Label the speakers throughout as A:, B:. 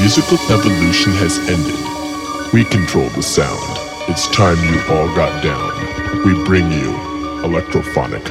A: musical evolution has ended. We control the sound. It's time you all got down. We bring you electrophonic.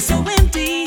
A: so empty.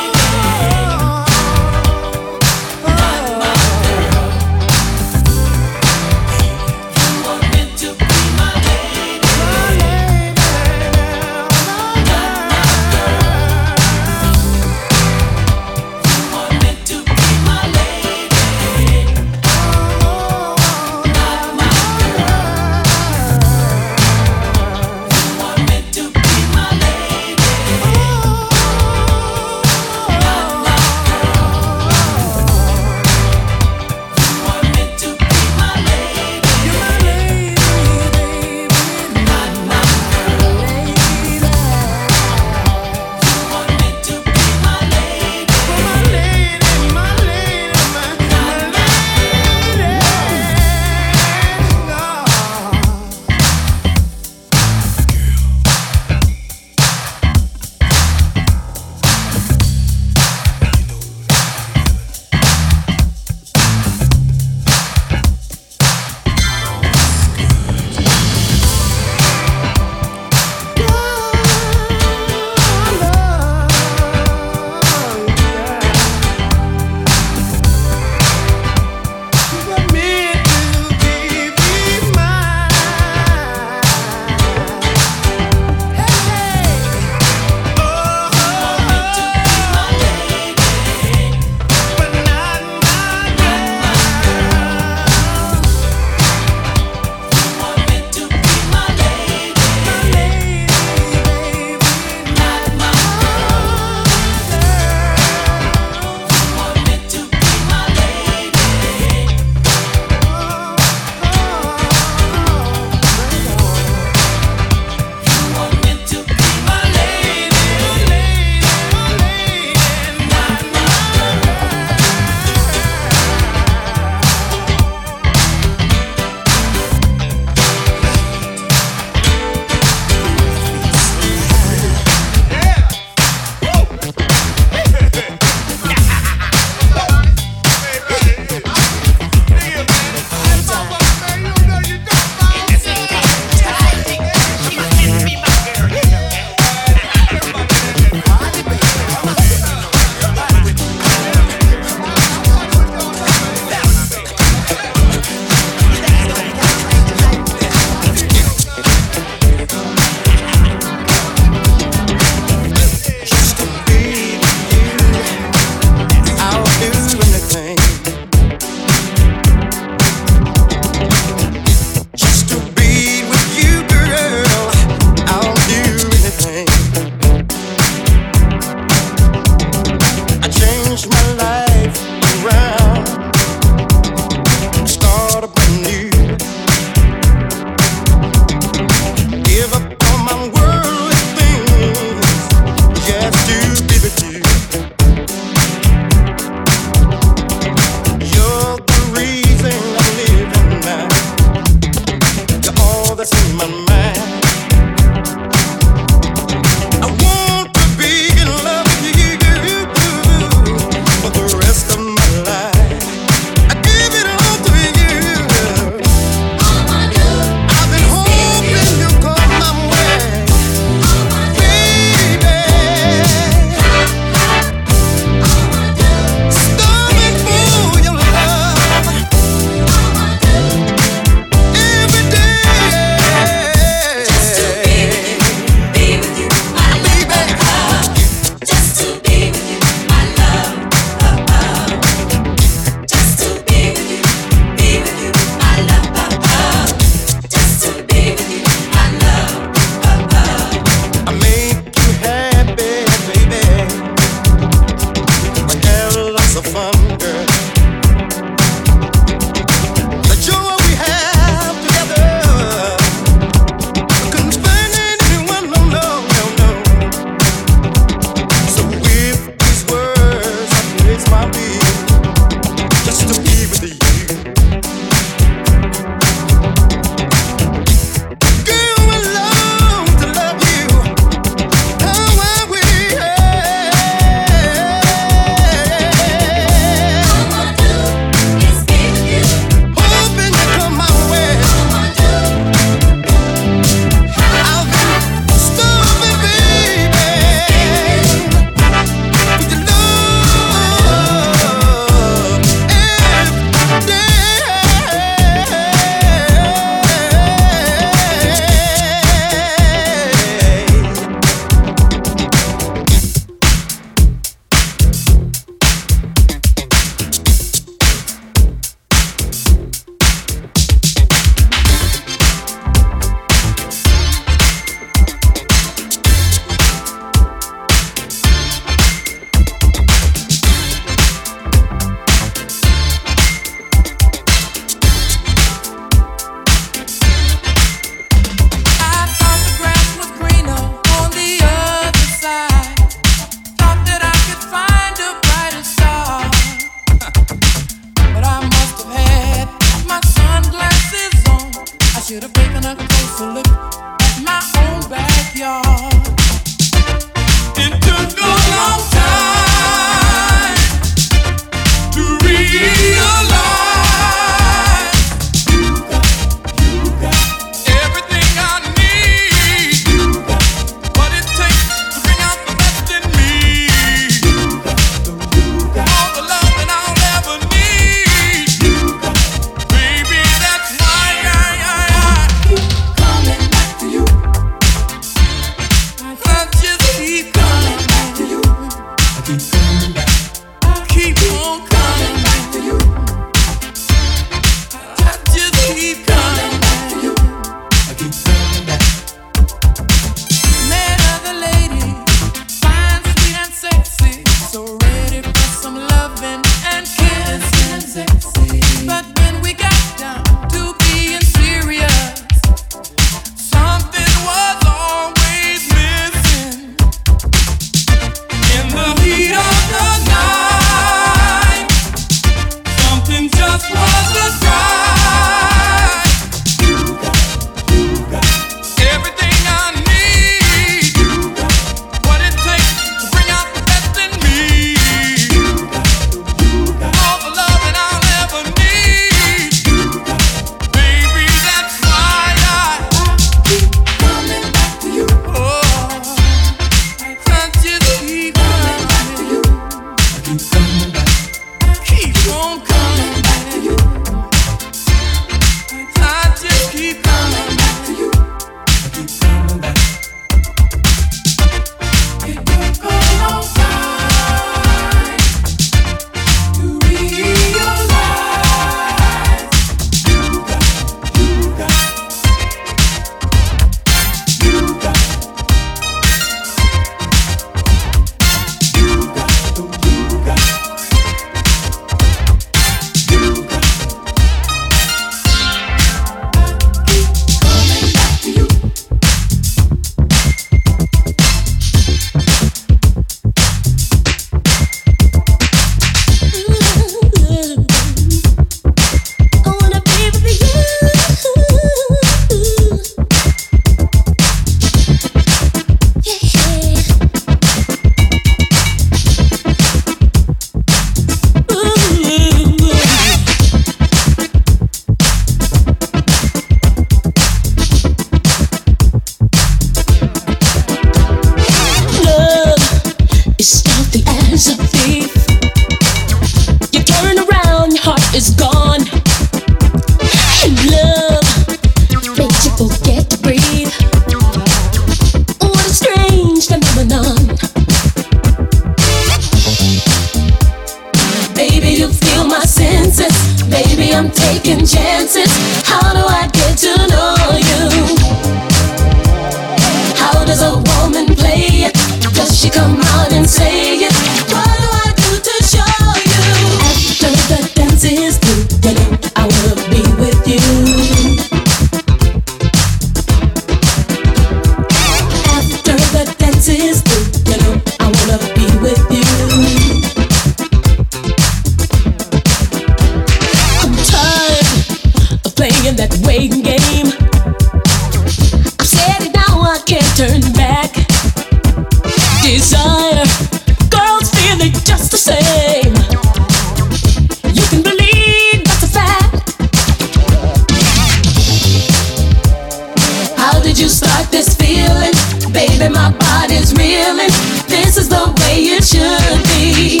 A: baby, my body's reeling.
B: This is
C: the way it
D: should be.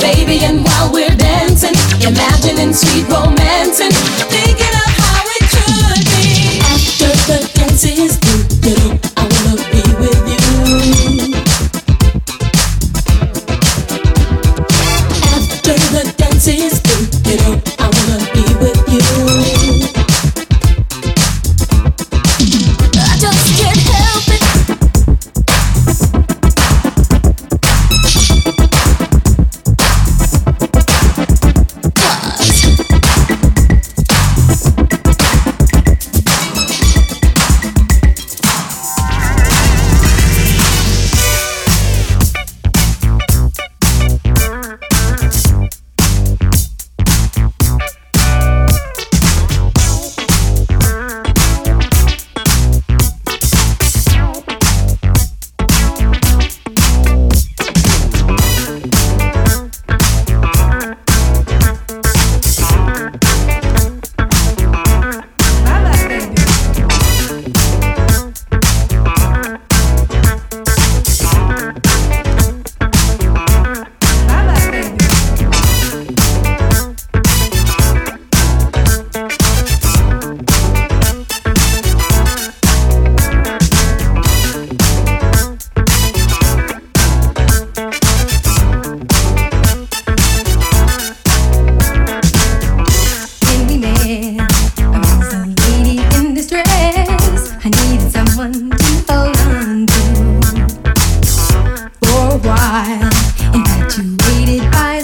D: Baby, and while we're dancing, imagining sweet romancing.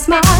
D: my